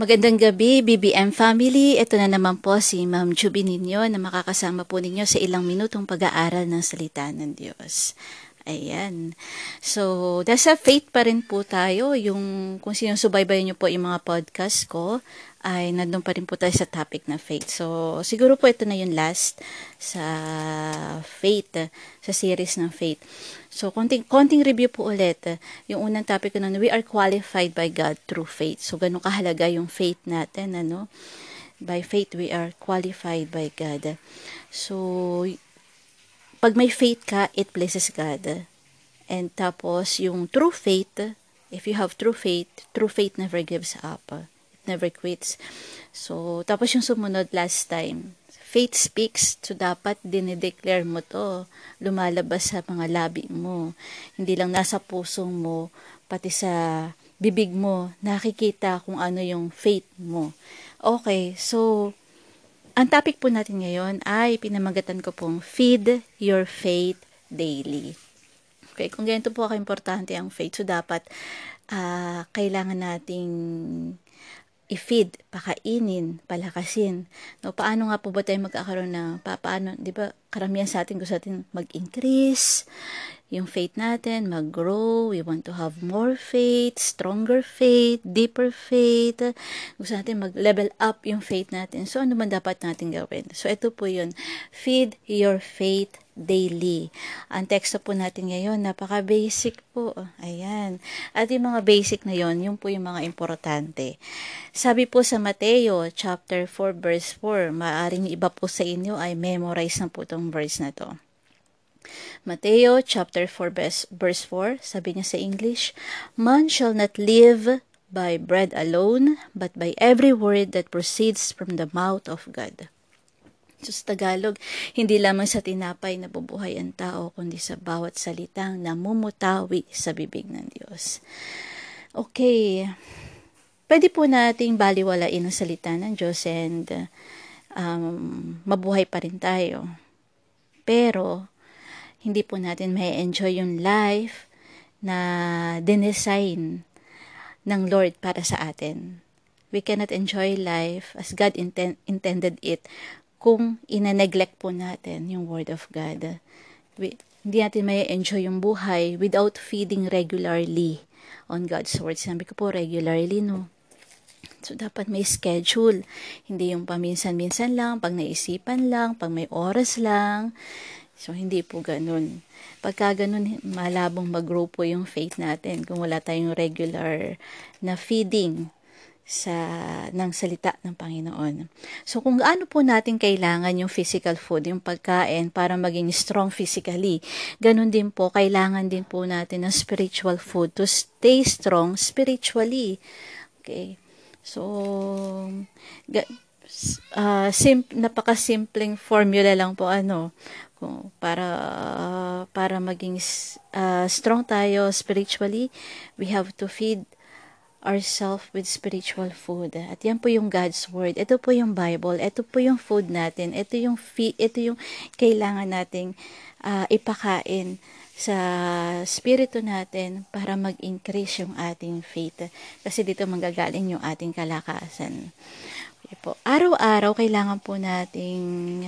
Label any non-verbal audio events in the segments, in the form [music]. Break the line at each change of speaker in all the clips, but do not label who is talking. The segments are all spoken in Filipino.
Magandang gabi, BBM family. Ito na naman po si Ma'am Juby ninyo na makakasama po ninyo sa ilang minutong pag-aaral ng salita ng Diyos. Ayan. So, nasa faith pa rin po tayo. Yung, kung sinusubaybayan nyo po yung mga podcast ko, ay nandun pa rin po tayo sa topic na faith. So, siguro po ito na yung last sa faith, sa series ng faith. So, konting, konting review po ulit. Yung unang topic ko na, we are qualified by God through faith. So, ganun kahalaga yung faith natin, ano? By faith, we are qualified by God. So, pag may faith ka, it pleases God. And tapos, yung true faith, if you have true faith, true faith never gives up never quits. So, tapos yung sumunod last time, faith speaks. So, dapat dinideclare mo to. Lumalabas sa mga labi mo. Hindi lang nasa puso mo, pati sa bibig mo, nakikita kung ano yung faith mo. Okay, so, ang topic po natin ngayon ay pinamagatan ko pong feed your faith daily. Okay, kung ganito po ka-importante ang faith, so dapat uh, kailangan nating i-feed, pakainin, palakasin. No, paano nga po ba tayo magkakaroon ng, pa, paano, di ba, karamihan sa atin gusto natin mag-increase, yung faith natin, mag-grow, we want to have more faith, stronger faith, deeper faith, gusto natin mag-level up yung faith natin. So, ano man dapat natin gawin? So, ito po yun, feed your faith daily. Ang teksto po natin ngayon, napaka-basic po. Ayan. At yung mga basic na yon, yung po yung mga importante. Sabi po sa Mateo, chapter 4, verse 4, maaring iba po sa inyo ay memorize na po itong verse na to. Mateo chapter 4 verse 4, sabi niya sa English, Man shall not live by bread alone, but by every word that proceeds from the mouth of God. So sa Tagalog, hindi lamang sa tinapay na bubuhay ang tao, kundi sa bawat salitang namumutawi sa bibig ng Diyos. Okay, pwede po nating baliwalain ang salita ng Diyos and um, mabuhay pa rin tayo. Pero, hindi po natin may enjoy yung life na dinesign ng Lord para sa atin. We cannot enjoy life as God inten- intended it kung ina-neglect po natin yung Word of God. We, hindi natin may enjoy yung buhay without feeding regularly on God's Word. Sabi ko po, regularly, no? So, dapat may schedule. Hindi yung paminsan-minsan lang, pag naisipan lang, pag may oras lang. So, hindi po ganun. Pagka ganun, malabong mag-grow po yung faith natin kung wala tayong regular na feeding sa ng salita ng Panginoon. So kung gaano po natin kailangan yung physical food, yung pagkain para maging strong physically, ganun din po kailangan din po natin ng spiritual food to stay strong spiritually. Okay. So uh, sim- napaka-simpleng formula lang po ano kung para uh, para maging uh, strong tayo spiritually we have to feed ourselves with spiritual food. At yan po yung God's word. Ito po yung Bible. Ito po yung food natin. Ito yung feed, ito yung kailangan nating uh, ipakain sa spirito natin para mag-increase yung ating faith kasi dito manggagaling yung ating kalakasan okay po araw-araw kailangan po nating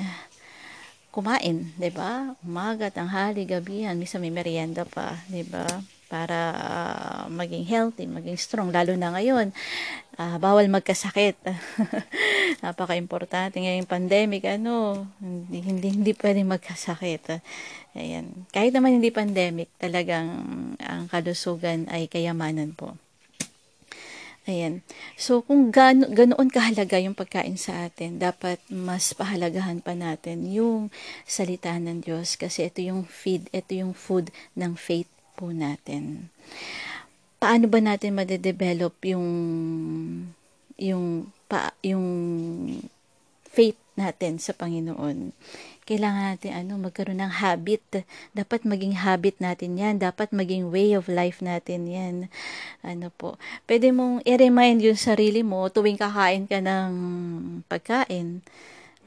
kumain, 'di ba? Umaga, tanghali, gabihan, misa may merienda pa, 'di ba? Para uh, maging healthy, maging strong lalo na ngayon. Uh, bawal magkasakit. [laughs] Napaka-importante ngayong pandemic, ano, hindi hindi, hindi pwedeng magkasakit. Ayan. Kahit naman hindi pandemic, talagang ang kalusugan ay kayamanan po. Ayan. So, kung gano, ganoon kahalaga yung pagkain sa atin, dapat mas pahalagahan pa natin yung salita ng Diyos kasi ito yung feed, ito yung food ng faith po natin. Paano ba natin madedevelop yung yung pa, yung faith natin sa Panginoon? Kailangan natin ano, magkaroon ng habit. Dapat maging habit natin yan. Dapat maging way of life natin yan. Ano po. Pwede mong i-remind yung sarili mo tuwing kakain ka ng pagkain.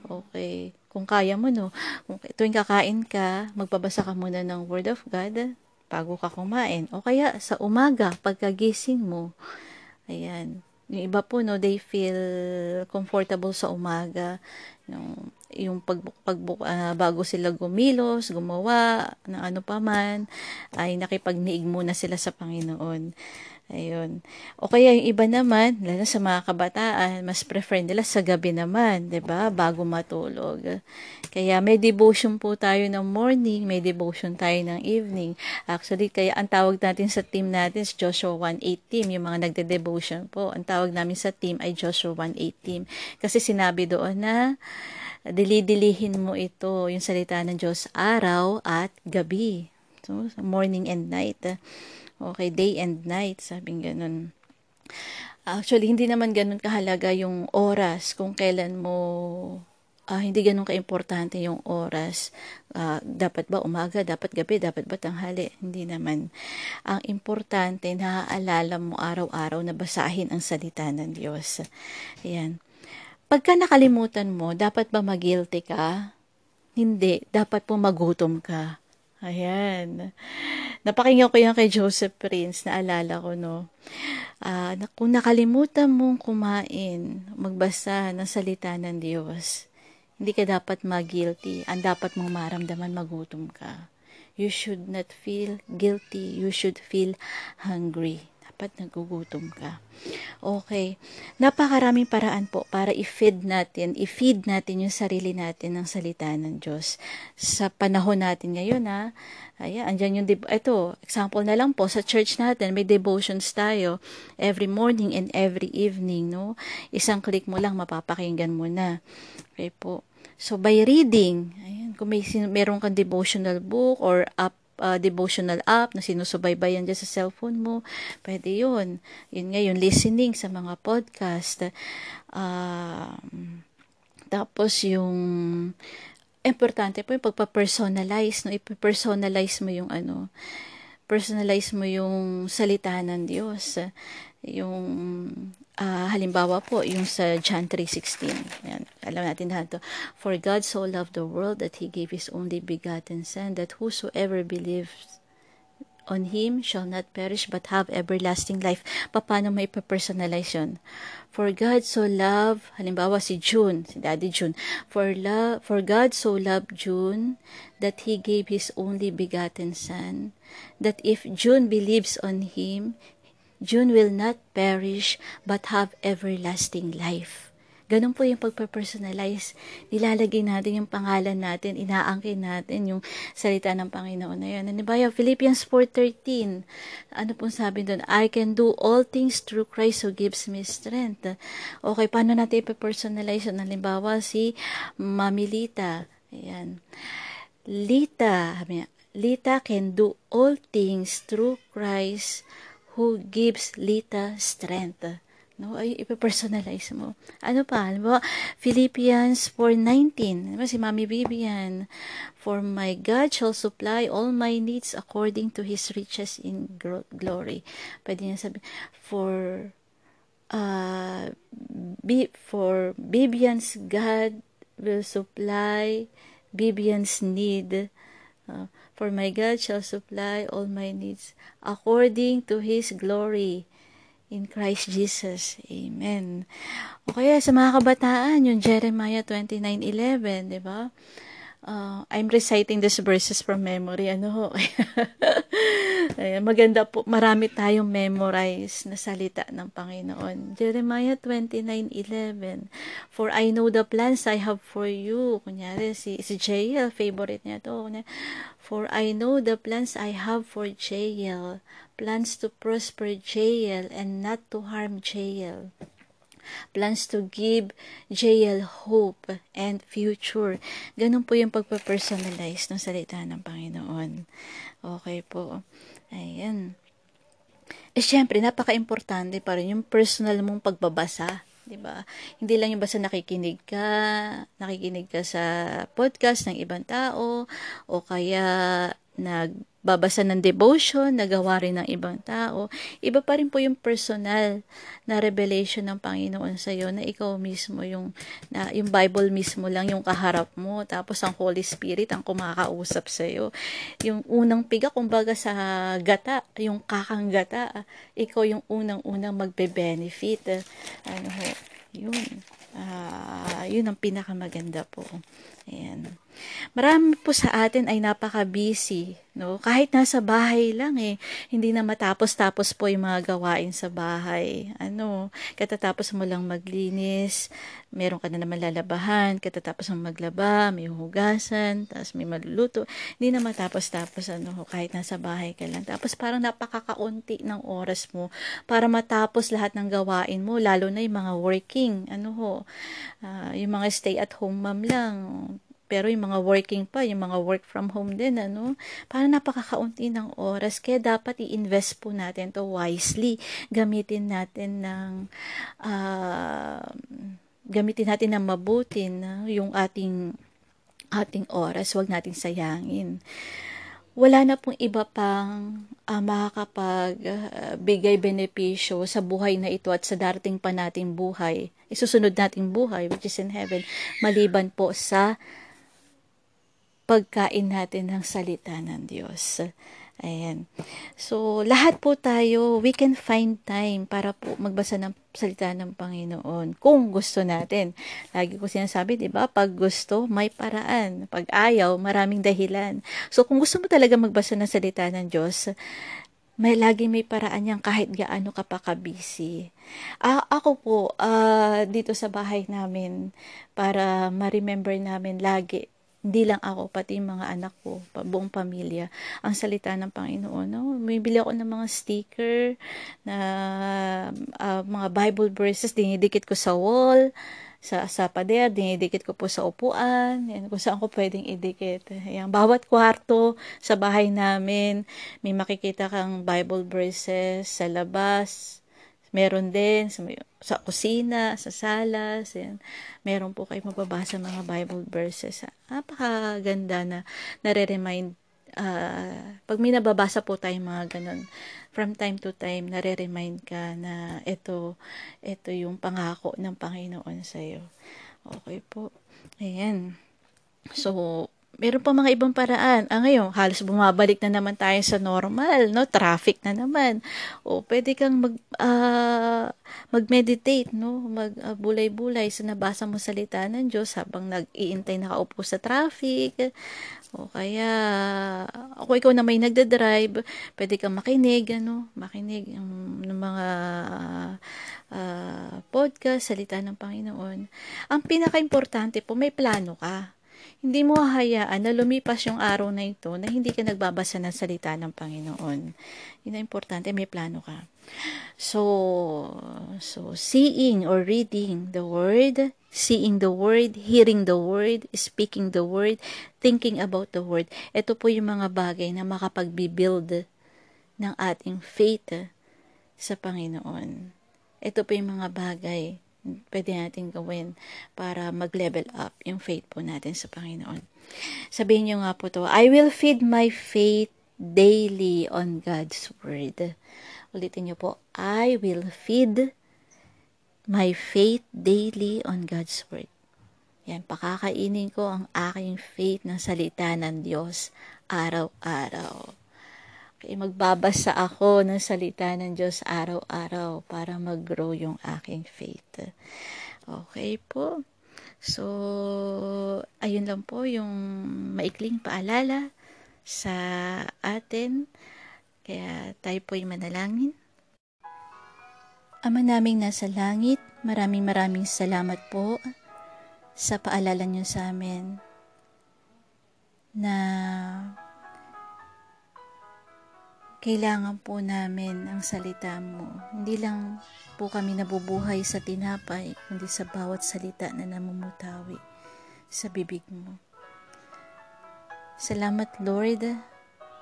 Okay. Kung kaya mo, no. Kung tuwing kakain ka, magbabasa ka muna ng Word of God bago ka kumain. O kaya sa umaga, pagkagising mo, ayan, Yung iba po, no, they feel comfortable sa umaga. No, yung pag, pag uh, bago sila gumilos, gumawa, ng ano pa man, ay nakipagniig muna sila sa Panginoon. Ayun. O kaya yung iba naman, lalo sa mga kabataan, mas prefer nila sa gabi naman, 'di ba? Bago matulog. Kaya may devotion po tayo ng morning, may devotion tayo ng evening. Actually, kaya ang tawag natin sa team natin is Joshua 1:8 team, yung mga nagde-devotion po. Ang tawag namin sa team ay Joshua 1:8 team. Kasi sinabi doon na dilidilihin mo ito, yung salita ng Diyos, araw at gabi. So, morning and night. Okay, day and night, sabing ganun. Actually, hindi naman ganun kahalaga yung oras kung kailan mo uh, hindi ganun kaimportante yung oras. Uh, dapat ba umaga, dapat gabi, dapat ba tanghali? Hindi naman. Ang importante, naaalala mo araw-araw na basahin ang salita ng Diyos. Ayan. Pagka nakalimutan mo, dapat ba mag-guilty ka? Hindi. Dapat po magutom ka. Ayan. Napakinggan ko yan kay Joseph Prince, naalala ko, no. Uh, kung nakalimutan mong kumain, magbasa ng salita ng Diyos, hindi ka dapat mag-guilty. Ang dapat mong maramdaman, magutom ka. You should not feel guilty. You should feel hungry dapat nagugutom ka. Okay. Napakaraming paraan po para i-feed natin, i-feed natin yung sarili natin ng salita ng Diyos. Sa panahon natin ngayon, ha, ayan, andyan yung, ito, example na lang po, sa church natin, may devotions tayo every morning and every evening, no? Isang click mo lang, mapapakinggan mo na. Okay po. So, by reading, ayan, kung may meron kang devotional book or app uh, devotional app na sinusubaybayan dyan sa cellphone mo, pwede yun. Yun nga, yung listening sa mga podcast. Uh, tapos yung importante po yung pagpa-personalize, no? Ipa-personalize mo yung ano, personalize mo yung salita ng Diyos. Yung Uh, halimbawa po, yung sa John 3.16. Yan, alam natin na ito. For God so loved the world that He gave His only begotten Son, that whosoever believes on Him shall not perish but have everlasting life. Paano may personalize yun? For God so loved, halimbawa si June, si Daddy June, for, love, for God so loved June that He gave His only begotten Son, that if June believes on Him, June will not perish but have everlasting life. Ganun po yung pagpa-personalize. Nilalagay natin yung pangalan natin, inaangkin natin yung salita ng Panginoon na yun. Ano ba yung Philippians 4.13? Ano pong sabi doon? I can do all things through Christ who gives me strength. Okay, paano natin ipa-personalize? Halimbawa, si Mami Lita. Ayan. Lita, Lita can do all things through Christ who gives Lita strength. No, ay ipe-personalize mo. Ano pa? Ano Philippians 4.19. Diba si Mami Vivian? For my God shall supply all my needs according to His riches in glory. Pwede niya sabi, for uh, be, for Vivian's God will supply Vivian's need. Uh, For my God shall supply all my needs according to His glory in Christ Jesus. Amen. O kaya sa mga kabataan, yung Jeremiah 29.11, di ba? Uh, I'm reciting these verses from memory. Ano ho? [laughs] Ayan, maganda po. Marami tayong memorize na salita ng Panginoon. Jeremiah 29.11 For I know the plans I have for you. Kunyari, si, si JL, favorite niya to. For I know the plans I have for JL. Plans to prosper JL and not to harm JL plans to give JL hope and future. Ganun po yung pagpa-personalize ng salita ng Panginoon. Okay po. Ayan. Eh, syempre, napaka-importante pa rin yung personal mong pagbabasa. 'di ba? Hindi lang yung basta nakikinig ka, nakikinig ka sa podcast ng ibang tao o kaya nag nagbabasa ng devotion, nagawa rin ng ibang tao. Iba pa rin po yung personal na revelation ng Panginoon sa iyo na ikaw mismo yung na yung Bible mismo lang yung kaharap mo tapos ang Holy Spirit ang kumakausap sa iyo. Yung unang piga kumbaga sa gata, yung kakang gata, ikaw yung unang-unang magbe-benefit. Ano ho, yun. Uh, yun ang pinakamaganda po. Ayan. Marami po sa atin ay napaka-busy, no? Kahit nasa bahay lang eh, hindi na matapos-tapos po yung mga gawain sa bahay. Ano, katatapos mo lang maglinis, meron ka na naman lalabahan, katatapos mo maglaba, may hugasan, tapos may maluluto. Hindi na matapos-tapos ano, kahit nasa bahay ka lang. Tapos parang napakakaunti ng oras mo para matapos lahat ng gawain mo, lalo na yung mga working, ano ho, uh, yung mga stay at home mom lang, pero yung mga working pa, yung mga work from home din, ano, parang napakakaunti ng oras. Kaya dapat i-invest po natin to wisely. Gamitin natin ng, uh, gamitin natin ng mabuti na yung ating, ating oras. Huwag natin sayangin. Wala na pong iba pang uh, makakapagbigay uh, benepisyo sa buhay na ito at sa darating pa nating buhay, isusunod nating buhay, which is in heaven, maliban po sa pagkain natin ng salita ng Diyos. Ayan. So, lahat po tayo, we can find time para po magbasa ng salita ng Panginoon kung gusto natin. Lagi ko sinasabi, di ba? Pag gusto, may paraan. Pag ayaw, maraming dahilan. So, kung gusto mo talaga magbasa ng salita ng Diyos, may lagi may paraan yan kahit gaano ka pa kabisi. Ah, ako po, uh, dito sa bahay namin, para ma-remember namin lagi hindi lang ako, pati yung mga anak ko, buong pamilya, ang salita ng Panginoon. No? May bili ako ng mga sticker, na uh, mga Bible verses, dinidikit ko sa wall, sa, sa pader, dinidikit ko po sa upuan, yan, kung saan ko pwedeng idikit. Yan, bawat kwarto sa bahay namin, may makikita kang Bible verses sa labas, Meron din sa, sa kusina, sa salas, yan. Meron po kayo mababasa mga Bible verses. Napakaganda na nare-remind uh, pag may nababasa po tayo mga ganun, from time to time, nare-remind ka na ito, ito yung pangako ng Panginoon sa iyo. Okay po. Ayan. So, meron pa mga ibang paraan. Ah, ngayon, halos bumabalik na naman tayo sa normal, no? Traffic na naman. O, pwede kang mag, uh, mag-meditate, no? Mag-bulay-bulay uh, sa nabasa mo salita ng Diyos habang nag-iintay nakaupo sa traffic. O kaya, ako ikaw na may nagda-drive, pwede kang makinig, ano? Makinig um, ng mga uh, podcast, salita ng Panginoon. Ang pinaka-importante po, may plano ka hindi mo hahayaan na lumipas yung araw na ito na hindi ka nagbabasa ng salita ng Panginoon. Yun ang importante, may plano ka. So, so seeing or reading the word, seeing the word, hearing the word, speaking the word, thinking about the word. Ito po yung mga bagay na makapagbibuild ng ating faith sa Panginoon. Ito po yung mga bagay pwede natin gawin para mag-level up yung faith po natin sa Panginoon. Sabihin nyo nga po to, I will feed my faith daily on God's Word. Ulitin nyo po, I will feed my faith daily on God's Word. Yan, pakakainin ko ang aking faith ng salita ng Diyos araw-araw. Okay, magbabasa ako ng salita ng Diyos araw-araw para mag-grow yung aking faith. Okay po. So, ayun lang po yung maikling paalala sa atin. Kaya tayo po'y manalangin. Ama naming nasa langit, maraming maraming salamat po sa paalala niyo sa amin na kailangan po namin ang salita mo. Hindi lang po kami nabubuhay sa tinapay, kundi sa bawat salita na namumutawi sa bibig mo. Salamat Lord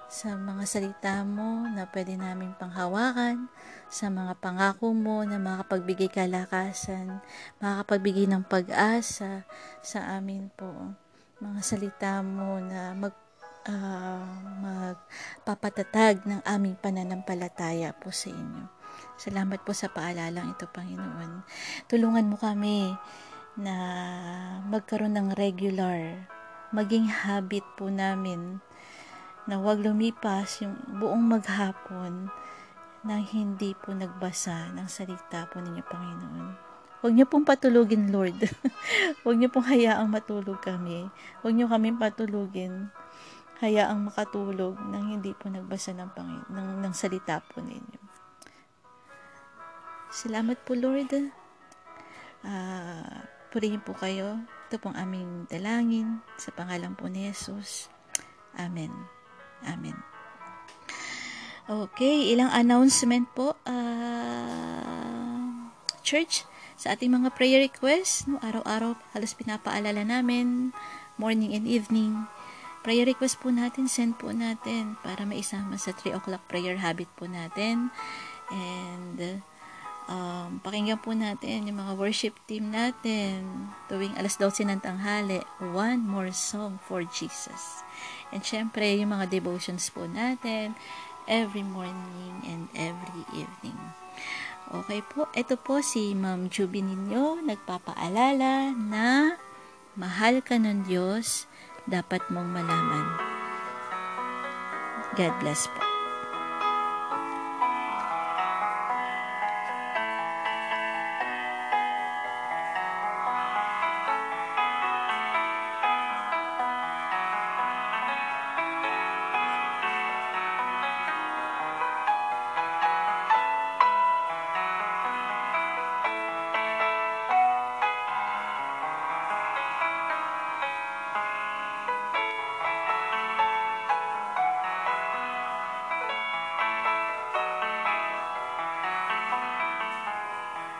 sa mga salita mo na pwede namin panghawakan, sa mga pangako mo na makapagbigay kalakasan, makakapagbigay ng pag-asa sa amin po. Mga salita mo na mag uh, magpapatatag ng aming pananampalataya po sa inyo. Salamat po sa paalalang ito, Panginoon. Tulungan mo kami na magkaroon ng regular, maging habit po namin na huwag lumipas yung buong maghapon na hindi po nagbasa ng salita po ninyo, Panginoon. Huwag niyo pong patulugin, Lord. [laughs] Huwag niyo pong hayaang matulog kami. Huwag niyo kami patulugin. Hayaang makatulog nang hindi po nagbasa ng, Panginoon, ng, ng salita po ninyo. Salamat po, Lord. Uh, purihin po kayo. Ito pong aming dalangin sa pangalan po ni Jesus. Amen. Amen. Okay, ilang announcement po. Uh, church, sa ating mga prayer requests, no, araw-araw halos pinapaalala namin, morning and evening. Prayer request po natin, send po natin para maisama sa 3 o'clock prayer habit po natin. And um, pakinggan po natin yung mga worship team natin tuwing alas 12 ng tanghali, One More Song for Jesus. And syempre, yung mga devotions po natin every morning and every evening. Okay po, ito po si Ma'am Juby ninyo, nagpapaalala na mahal ka ng Diyos, dapat mong malaman. God bless po.